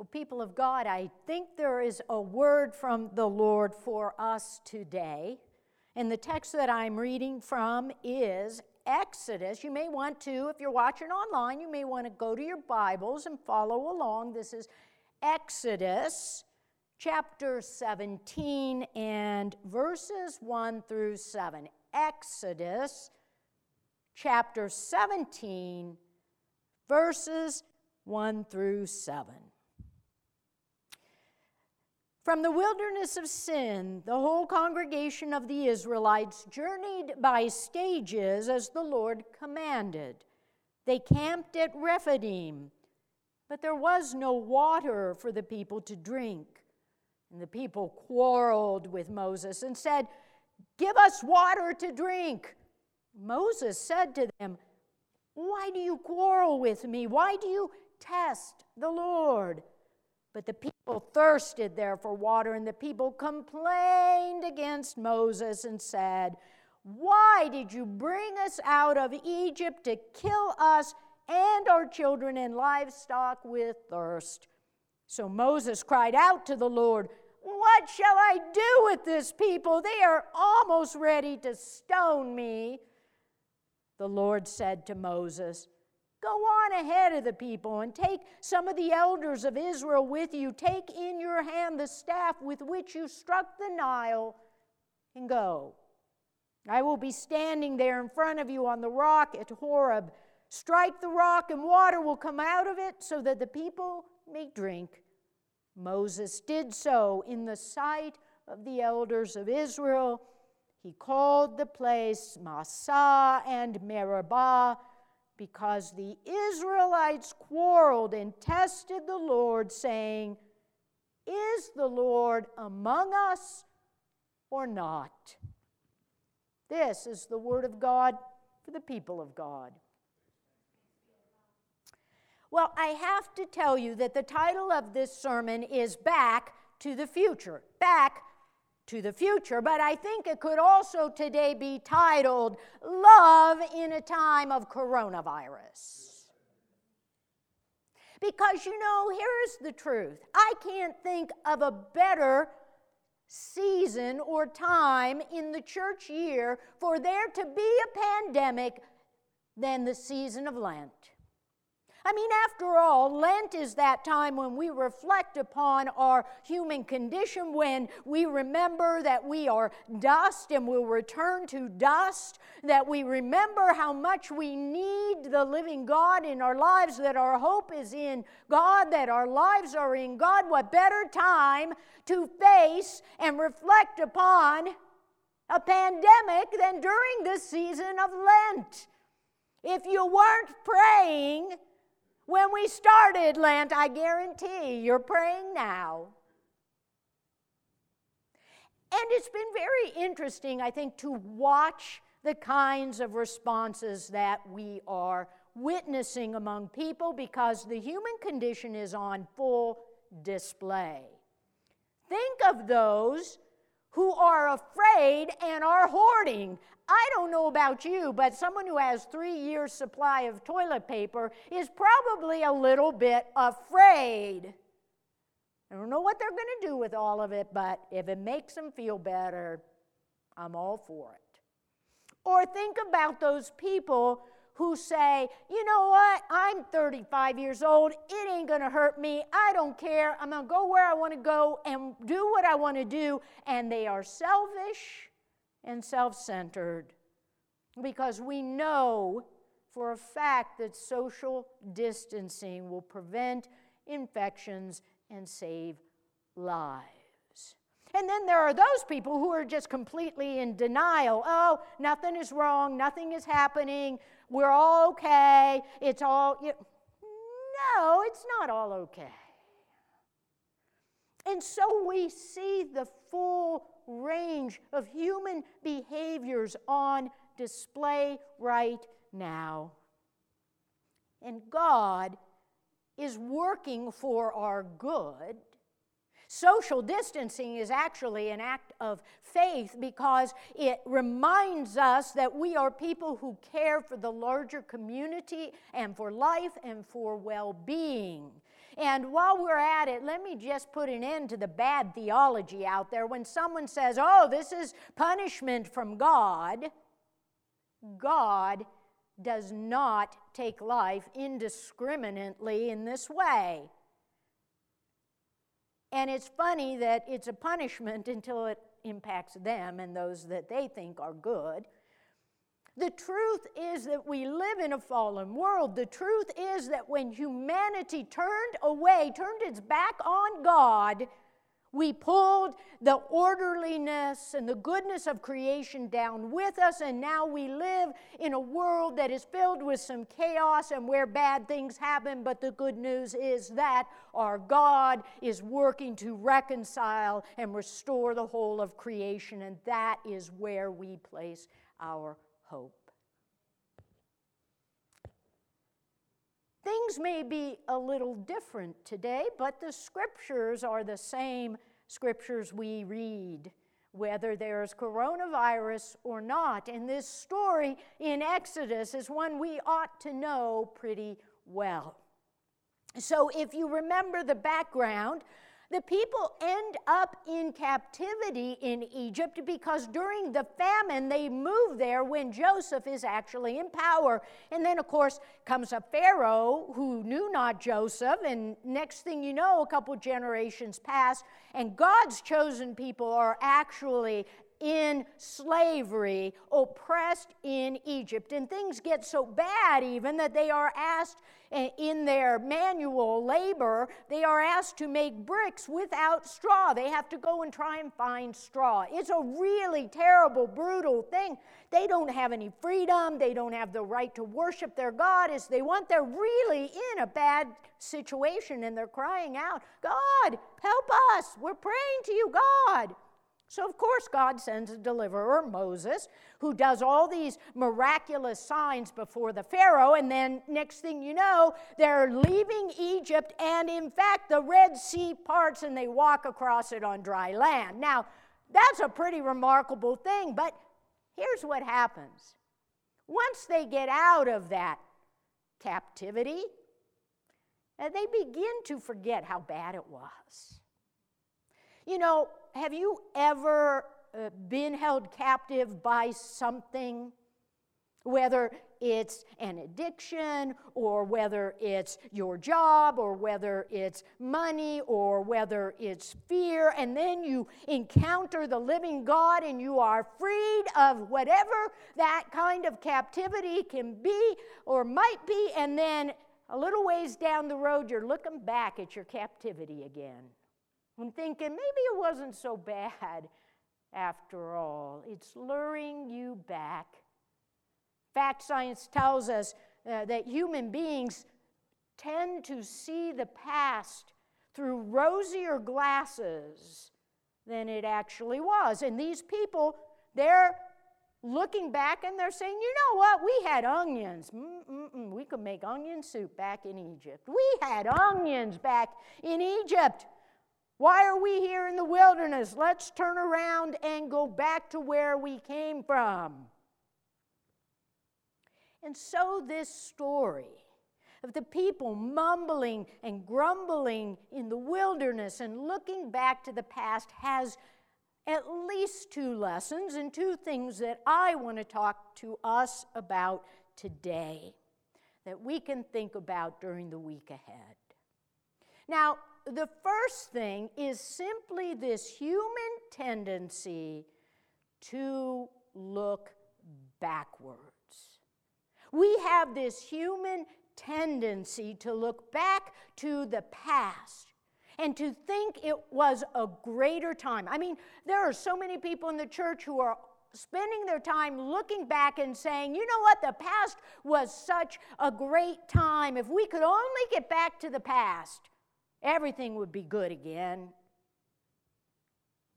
Well, people of God, I think there is a word from the Lord for us today. And the text that I'm reading from is Exodus. You may want to, if you're watching online, you may want to go to your Bibles and follow along. This is Exodus chapter 17 and verses 1 through 7. Exodus chapter 17, verses 1 through 7. From the wilderness of sin, the whole congregation of the Israelites journeyed by stages as the Lord commanded. They camped at Rephidim, but there was no water for the people to drink. And the people quarreled with Moses and said, Give us water to drink. Moses said to them, Why do you quarrel with me? Why do you test the Lord? But the people thirsted there for water, and the people complained against Moses and said, Why did you bring us out of Egypt to kill us and our children and livestock with thirst? So Moses cried out to the Lord, What shall I do with this people? They are almost ready to stone me. The Lord said to Moses, Go on ahead of the people and take some of the elders of Israel with you. Take in your hand the staff with which you struck the Nile and go. I will be standing there in front of you on the rock at Horeb. Strike the rock, and water will come out of it so that the people may drink. Moses did so in the sight of the elders of Israel. He called the place Massah and Meribah because the Israelites quarreled and tested the Lord, saying, Is the Lord among us or not? This is the word of God for the people of God. Well, I have to tell you that the title of this sermon is Back to the Future. Back to the future, but I think it could also today be titled Love in a Time of Coronavirus. Because you know, here's the truth I can't think of a better season or time in the church year for there to be a pandemic than the season of Lent. I mean, after all, Lent is that time when we reflect upon our human condition, when we remember that we are dust and will return to dust, that we remember how much we need the living God in our lives, that our hope is in God, that our lives are in God. What better time to face and reflect upon a pandemic than during this season of Lent? If you weren't praying, when we started Lent, I guarantee you're praying now. And it's been very interesting, I think, to watch the kinds of responses that we are witnessing among people because the human condition is on full display. Think of those who are afraid and are hoarding. I don't know about you, but someone who has three years' supply of toilet paper is probably a little bit afraid. I don't know what they're going to do with all of it, but if it makes them feel better, I'm all for it. Or think about those people who say, you know what, I'm 35 years old, it ain't gonna hurt me, I don't care, I'm gonna go where I wanna go and do what I wanna do, and they are selfish and self centered because we know for a fact that social distancing will prevent infections and save lives. And then there are those people who are just completely in denial. Oh, nothing is wrong, nothing is happening, we're all okay, it's all. You... No, it's not all okay. And so we see the full range of human behaviors on display right now. And God is working for our good. Social distancing is actually an act of faith because it reminds us that we are people who care for the larger community and for life and for well being. And while we're at it, let me just put an end to the bad theology out there. When someone says, oh, this is punishment from God, God does not take life indiscriminately in this way. And it's funny that it's a punishment until it impacts them and those that they think are good. The truth is that we live in a fallen world. The truth is that when humanity turned away, turned its back on God, we pulled the orderliness and the goodness of creation down with us, and now we live in a world that is filled with some chaos and where bad things happen. But the good news is that our God is working to reconcile and restore the whole of creation, and that is where we place our hope. Things may be a little different today, but the scriptures are the same scriptures we read, whether there's coronavirus or not. And this story in Exodus is one we ought to know pretty well. So, if you remember the background, the people end up in captivity in Egypt because during the famine they move there when Joseph is actually in power. And then, of course, comes a Pharaoh who knew not Joseph. And next thing you know, a couple generations pass, and God's chosen people are actually in slavery, oppressed in Egypt. And things get so bad, even, that they are asked eh, in their manual labor, they are asked to make bricks without straw. They have to go and try and find straw. It's a really terrible, brutal thing. They don't have any freedom, they don't have the right to worship their God as they want. They're really in a bad situation and they're crying out, God, help us. We're praying to you, God. So, of course, God sends a deliverer, Moses, who does all these miraculous signs before the Pharaoh. And then, next thing you know, they're leaving Egypt, and in fact, the Red Sea parts and they walk across it on dry land. Now, that's a pretty remarkable thing, but here's what happens once they get out of that captivity, uh, they begin to forget how bad it was. You know, have you ever uh, been held captive by something? Whether it's an addiction, or whether it's your job, or whether it's money, or whether it's fear, and then you encounter the living God and you are freed of whatever that kind of captivity can be or might be, and then a little ways down the road, you're looking back at your captivity again. Thinking maybe it wasn't so bad after all. It's luring you back. Fact science tells us uh, that human beings tend to see the past through rosier glasses than it actually was. And these people, they're looking back and they're saying, you know what, we had onions. Mm-mm-mm. We could make onion soup back in Egypt. We had onions back in Egypt. Why are we here in the wilderness? Let's turn around and go back to where we came from. And so, this story of the people mumbling and grumbling in the wilderness and looking back to the past has at least two lessons and two things that I want to talk to us about today that we can think about during the week ahead. Now, the first thing is simply this human tendency to look backwards. We have this human tendency to look back to the past and to think it was a greater time. I mean, there are so many people in the church who are spending their time looking back and saying, you know what, the past was such a great time. If we could only get back to the past, everything would be good again.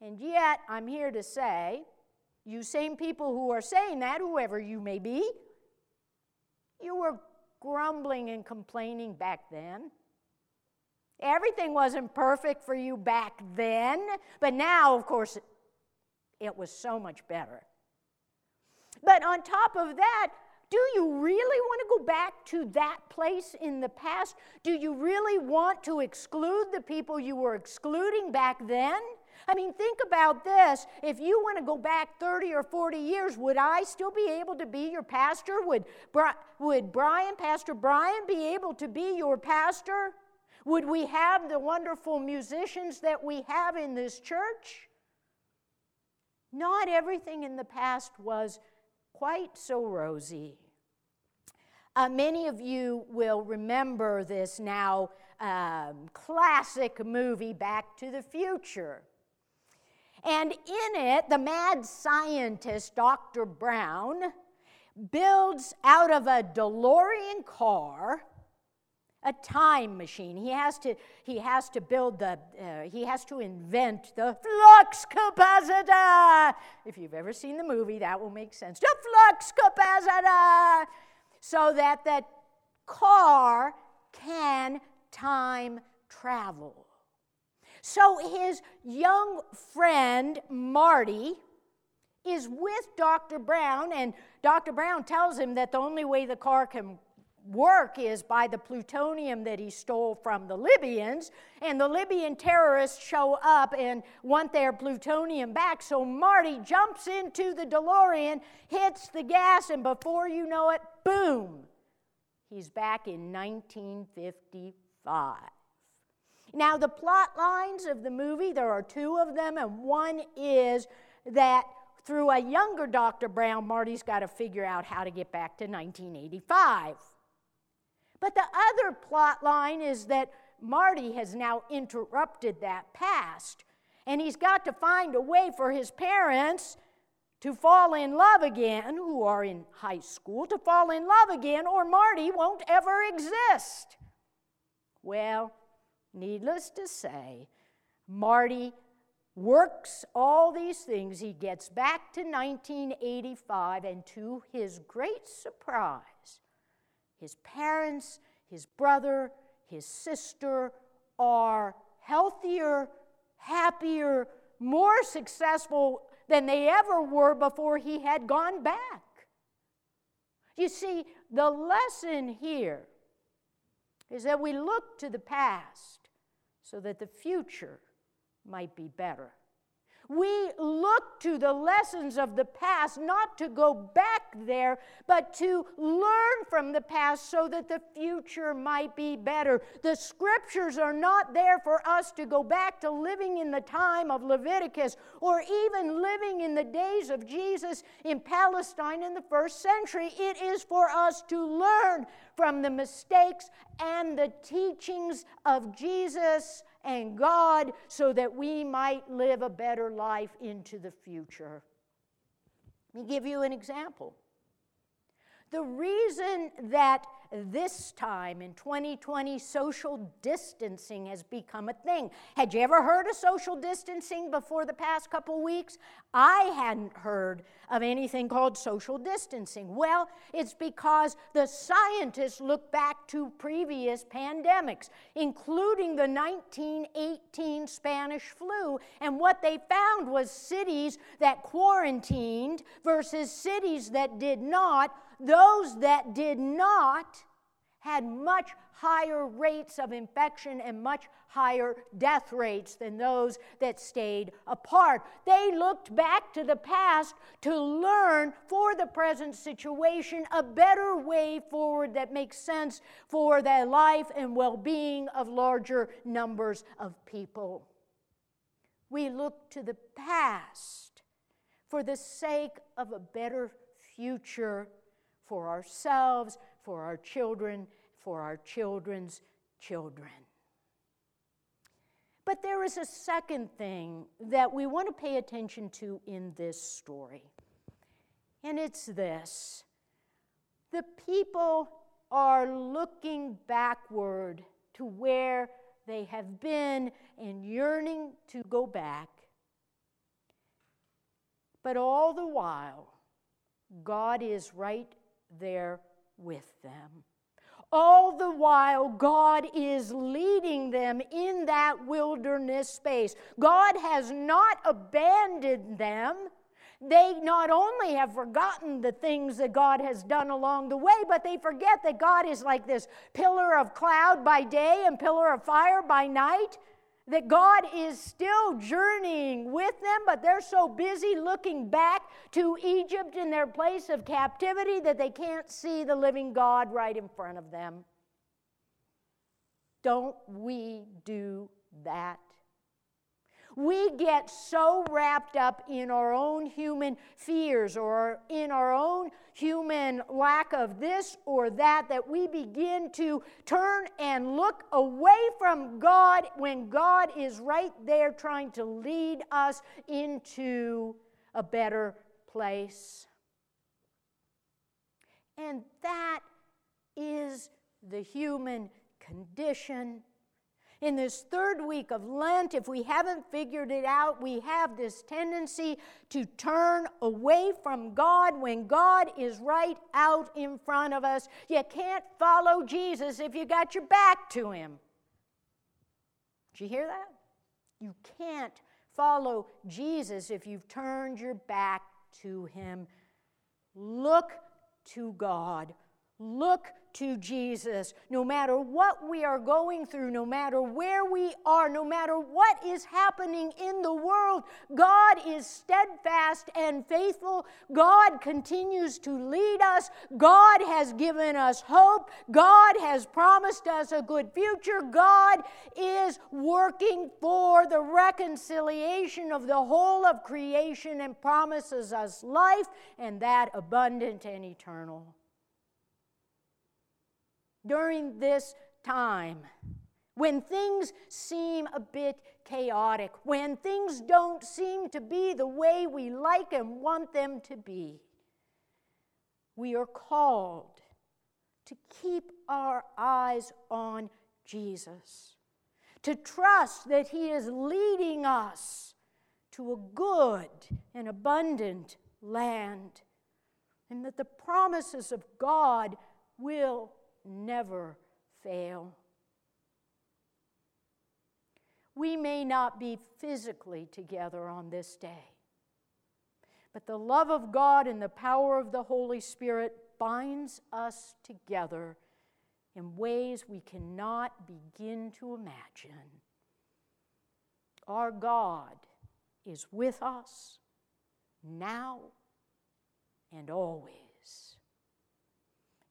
And yet, I'm here to say, you same people who are saying that, whoever you may be, you were grumbling and complaining back then. Everything wasn't perfect for you back then, but now, of course, it was so much better. But on top of that, Do you really want to go back to that place in the past? Do you really want to exclude the people you were excluding back then? I mean, think about this. If you want to go back 30 or 40 years, would I still be able to be your pastor? Would, would Brian, Pastor Brian, be able to be your pastor? Would we have the wonderful musicians that we have in this church? Not everything in the past was quite so rosy. Uh, many of you will remember this now um, classic movie, Back to the Future. And in it, the mad scientist, Dr. Brown, builds out of a DeLorean car a time machine. He has to, he has to build the, uh, he has to invent the flux capacitor. If you've ever seen the movie, that will make sense. The flux capacitor. So that the car can time travel. So his young friend, Marty, is with Dr. Brown, and Dr. Brown tells him that the only way the car can work is by the plutonium that he stole from the Libyans. And the Libyan terrorists show up and want their plutonium back. So Marty jumps into the DeLorean, hits the gas, and before you know it, boom, he's back in 1955. Now, the plot lines of the movie, there are two of them, and one is that through a younger Dr. Brown, Marty's got to figure out how to get back to 1985. But the other plot line is that Marty has now interrupted that past, and he's got to find a way for his parents to fall in love again, who are in high school, to fall in love again, or Marty won't ever exist. Well, needless to say, Marty works all these things. He gets back to 1985, and to his great surprise, his parents, his brother, his sister are healthier, happier, more successful than they ever were before he had gone back. You see, the lesson here is that we look to the past so that the future might be better. We look to the lessons of the past, not to go back there, but to learn from the past so that the future might be better. The scriptures are not there for us to go back to living in the time of Leviticus or even living in the days of Jesus in Palestine in the first century. It is for us to learn from the mistakes and the teachings of Jesus and God so that we might live a better life into the future. Let me give you an example. The reason that this time in 2020 social distancing has become a thing. Had you ever heard of social distancing before the past couple weeks? I hadn't heard of anything called social distancing. Well, it's because the scientists look back to previous pandemics, including the 1918 Spanish flu, and what they found was cities that quarantined versus cities that did not those that did not had much higher rates of infection and much higher death rates than those that stayed apart. They looked back to the past to learn for the present situation a better way forward that makes sense for the life and well being of larger numbers of people. We look to the past for the sake of a better future for ourselves, for our children, for our children's children. But there is a second thing that we want to pay attention to in this story, and it's this the people are looking backward to where they have been and yearning to go back. But all the while, God is right there with them. All the while, God is leading them in that wilderness space. God has not abandoned them. they not only have forgotten the things that God has done along the way, but they forget that God is like this pillar of cloud by day and pillar of fire by night. That God is still journeying with them, but they're so busy looking back to Egypt in their place of captivity that they can't see the living God right in front of them. Don't we do that we get so wrapped up in our own human fears or in our own human lack of this or that that we begin to turn and look away from God when God is right there trying to lead us into a better place. And that is the human condition in this third week of Lent, if we haven't figured it out, we have this tendency to turn away from God when God is right out in front of us. You can't follow Jesus if you got your back to Him. Did you hear that? You can't follow Jesus if you've turned your back to Him. Look to God. Look to Jesus. No matter what we are going through, no matter where we are, no matter what is happening in the world, God is steadfast and faithful. God continues to lead us. God has given us hope. God has promised us a good future. God is working for the reconciliation of the whole of creation and promises us life and that abundant and eternal during this time, when things seem a bit chaotic, when things don't seem to be the way we like and want them to be, we are called to keep our eyes on Jesus, to trust that He is leading us to a good and abundant land, and that the promises of God will never fail. We may not be physically together on this day, but the love of God and the power of the Holy Spirit binds us together in ways we cannot begin to imagine. Our God is with us now and always.